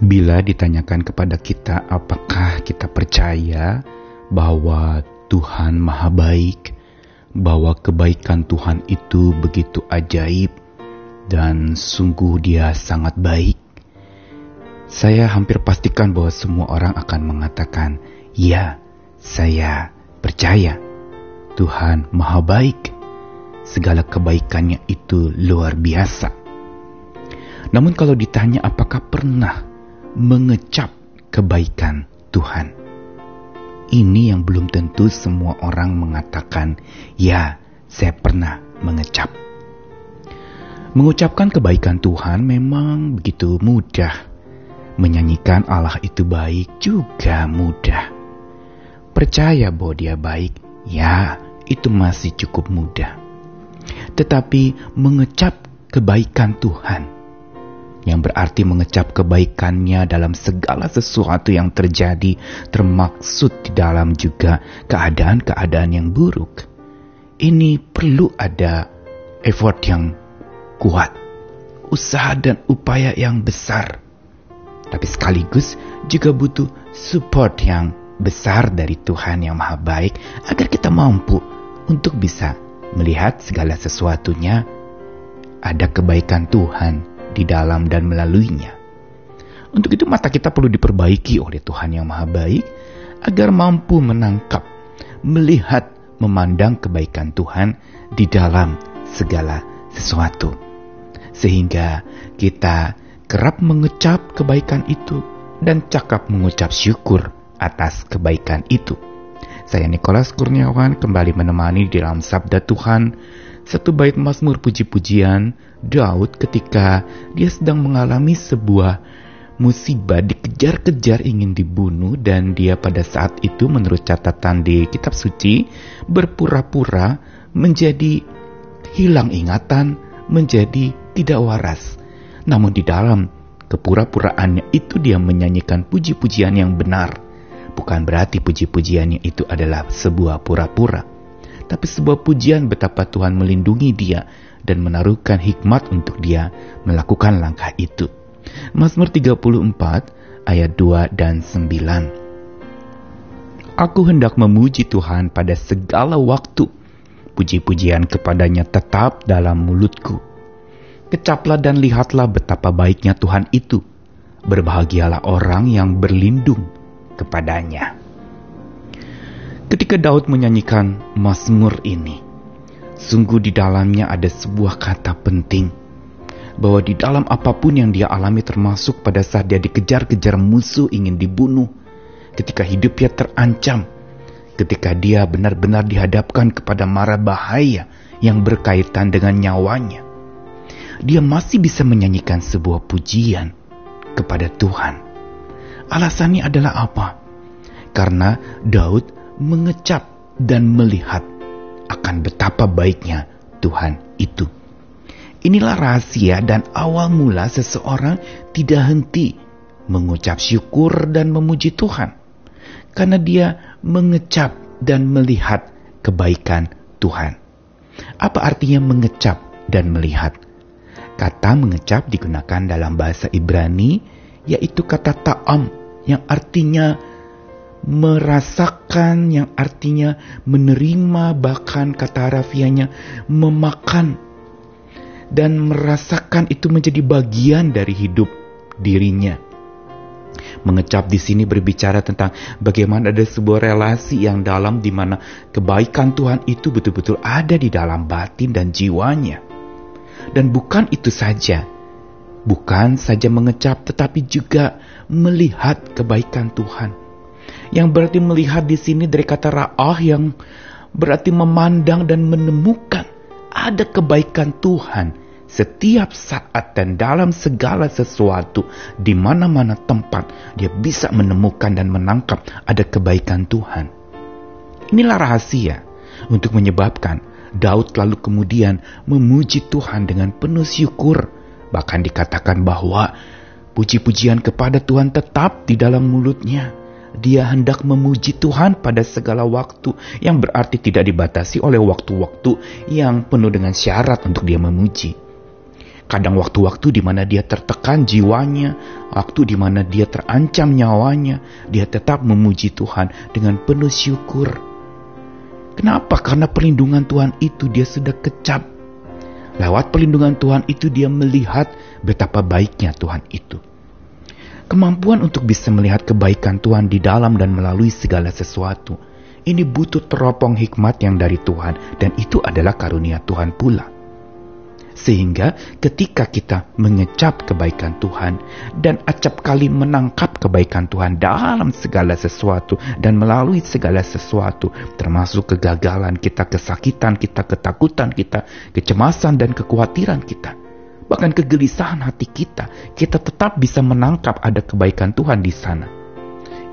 Bila ditanyakan kepada kita apakah kita percaya bahwa Tuhan maha baik, bahwa kebaikan Tuhan itu begitu ajaib, dan sungguh dia sangat baik. Saya hampir pastikan bahwa semua orang akan mengatakan, "Ya, saya percaya Tuhan Maha Baik. Segala kebaikannya itu luar biasa." Namun, kalau ditanya apakah pernah mengecap kebaikan Tuhan, ini yang belum tentu semua orang mengatakan, "Ya, saya pernah mengecap." Mengucapkan kebaikan Tuhan memang begitu mudah. Menyanyikan Allah itu baik juga mudah. Percaya bahwa dia baik, ya itu masih cukup mudah. Tetapi mengecap kebaikan Tuhan, yang berarti mengecap kebaikannya dalam segala sesuatu yang terjadi, termaksud di dalam juga keadaan-keadaan yang buruk. Ini perlu ada effort yang kuat, usaha dan upaya yang besar. Tapi sekaligus juga butuh support yang besar dari Tuhan yang Maha Baik agar kita mampu untuk bisa melihat segala sesuatunya ada kebaikan Tuhan di dalam dan melaluinya. Untuk itu mata kita perlu diperbaiki oleh Tuhan yang Maha Baik agar mampu menangkap, melihat, memandang kebaikan Tuhan di dalam segala sesuatu sehingga kita kerap mengecap kebaikan itu dan cakap mengucap syukur atas kebaikan itu. Saya Nikolas Kurniawan kembali menemani di dalam Sabda Tuhan satu bait Mazmur puji-pujian Daud ketika dia sedang mengalami sebuah musibah dikejar-kejar ingin dibunuh dan dia pada saat itu menurut catatan di kitab suci berpura-pura menjadi hilang ingatan, menjadi tidak waras. Namun di dalam kepura-puraannya itu dia menyanyikan puji-pujian yang benar. Bukan berarti puji-pujiannya itu adalah sebuah pura-pura. Tapi sebuah pujian betapa Tuhan melindungi dia dan menaruhkan hikmat untuk dia melakukan langkah itu. Mazmur 34 ayat 2 dan 9. Aku hendak memuji Tuhan pada segala waktu. Puji-pujian kepadanya tetap dalam mulutku. Kecaplah dan lihatlah betapa baiknya Tuhan itu. Berbahagialah orang yang berlindung kepadanya. Ketika Daud menyanyikan Mazmur ini, sungguh di dalamnya ada sebuah kata penting bahwa di dalam apa pun yang dia alami termasuk pada saat dia dikejar-kejar musuh ingin dibunuh, ketika hidupnya terancam, ketika dia benar-benar dihadapkan kepada mara bahaya yang berkaitan dengan nyawanya, dia masih bisa menyanyikan sebuah pujian kepada Tuhan. Alasannya adalah apa? Karena Daud mengecap dan melihat akan betapa baiknya Tuhan itu. Inilah rahasia dan awal mula seseorang tidak henti mengucap syukur dan memuji Tuhan. Karena dia mengecap dan melihat kebaikan Tuhan. Apa artinya mengecap dan melihat? Kata mengecap digunakan dalam bahasa Ibrani, yaitu kata ta'am, yang artinya merasakan, yang artinya menerima, bahkan kata harafianya memakan. Dan merasakan itu menjadi bagian dari hidup dirinya. Mengecap di sini berbicara tentang bagaimana ada sebuah relasi yang dalam di mana kebaikan Tuhan itu betul-betul ada di dalam batin dan jiwanya dan bukan itu saja, bukan saja mengecap, tetapi juga melihat kebaikan Tuhan. Yang berarti melihat di sini dari kata ra'ah yang berarti memandang dan menemukan ada kebaikan Tuhan setiap saat dan dalam segala sesuatu di mana-mana tempat dia bisa menemukan dan menangkap ada kebaikan Tuhan. Inilah rahasia untuk menyebabkan Daud lalu kemudian memuji Tuhan dengan penuh syukur. Bahkan dikatakan bahwa puji-pujian kepada Tuhan tetap di dalam mulutnya. Dia hendak memuji Tuhan pada segala waktu yang berarti tidak dibatasi oleh waktu-waktu yang penuh dengan syarat untuk dia memuji. Kadang waktu-waktu di mana dia tertekan jiwanya, waktu di mana dia terancam nyawanya, dia tetap memuji Tuhan dengan penuh syukur. Kenapa? Karena perlindungan Tuhan itu dia sudah kecap. Lewat perlindungan Tuhan itu dia melihat betapa baiknya Tuhan itu. Kemampuan untuk bisa melihat kebaikan Tuhan di dalam dan melalui segala sesuatu. Ini butuh teropong hikmat yang dari Tuhan dan itu adalah karunia Tuhan pula. Sehingga ketika kita mengecap kebaikan Tuhan dan acap kali menangkap kebaikan Tuhan dalam segala sesuatu dan melalui segala sesuatu termasuk kegagalan kita, kesakitan kita, ketakutan kita, kecemasan dan kekhawatiran kita. Bahkan kegelisahan hati kita, kita tetap bisa menangkap ada kebaikan Tuhan di sana.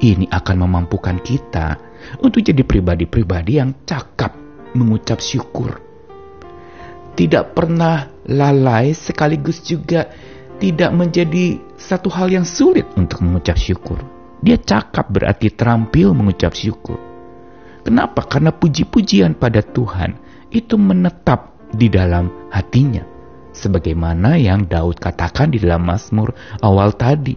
Ini akan memampukan kita untuk jadi pribadi-pribadi yang cakap mengucap syukur tidak pernah lalai sekaligus juga tidak menjadi satu hal yang sulit untuk mengucap syukur. Dia cakap berarti terampil mengucap syukur. Kenapa? Karena puji-pujian pada Tuhan itu menetap di dalam hatinya. Sebagaimana yang Daud katakan di dalam Mazmur awal tadi.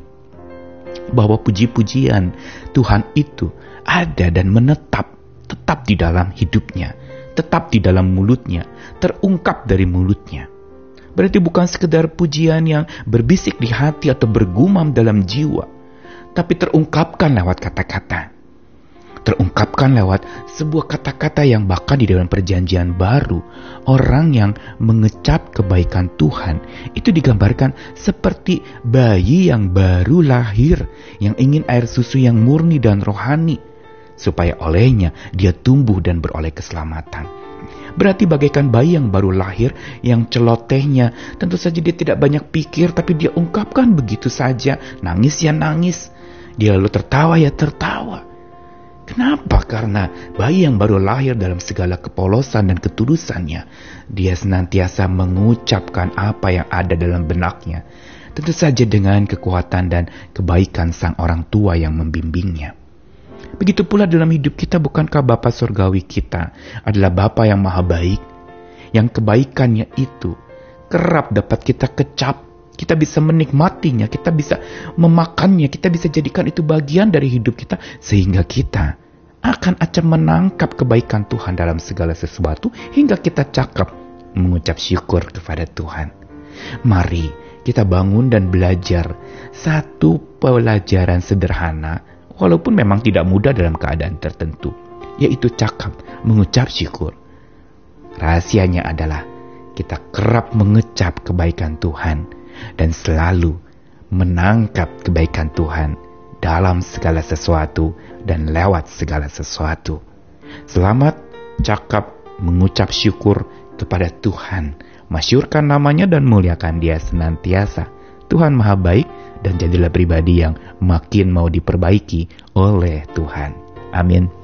Bahwa puji-pujian Tuhan itu ada dan menetap tetap di dalam hidupnya tetap di dalam mulutnya, terungkap dari mulutnya. Berarti bukan sekedar pujian yang berbisik di hati atau bergumam dalam jiwa, tapi terungkapkan lewat kata-kata. Terungkapkan lewat sebuah kata-kata yang bahkan di dalam perjanjian baru, orang yang mengecap kebaikan Tuhan itu digambarkan seperti bayi yang baru lahir, yang ingin air susu yang murni dan rohani, supaya olehnya dia tumbuh dan beroleh keselamatan. Berarti bagaikan bayi yang baru lahir, yang celotehnya, tentu saja dia tidak banyak pikir, tapi dia ungkapkan begitu saja, nangis ya nangis. Dia lalu tertawa ya tertawa. Kenapa? Karena bayi yang baru lahir dalam segala kepolosan dan ketulusannya, dia senantiasa mengucapkan apa yang ada dalam benaknya. Tentu saja dengan kekuatan dan kebaikan sang orang tua yang membimbingnya. Begitu pula dalam hidup kita bukankah Bapa Surgawi kita adalah Bapa yang maha baik, yang kebaikannya itu kerap dapat kita kecap, kita bisa menikmatinya, kita bisa memakannya, kita bisa jadikan itu bagian dari hidup kita sehingga kita akan akan menangkap kebaikan Tuhan dalam segala sesuatu hingga kita cakap mengucap syukur kepada Tuhan. Mari kita bangun dan belajar satu pelajaran sederhana walaupun memang tidak mudah dalam keadaan tertentu, yaitu cakap mengucap syukur. Rahasianya adalah kita kerap mengecap kebaikan Tuhan dan selalu menangkap kebaikan Tuhan dalam segala sesuatu dan lewat segala sesuatu. Selamat cakap mengucap syukur kepada Tuhan, masyurkan namanya dan muliakan dia senantiasa. Tuhan maha baik dan jadilah pribadi yang makin mau diperbaiki oleh Tuhan. Amin.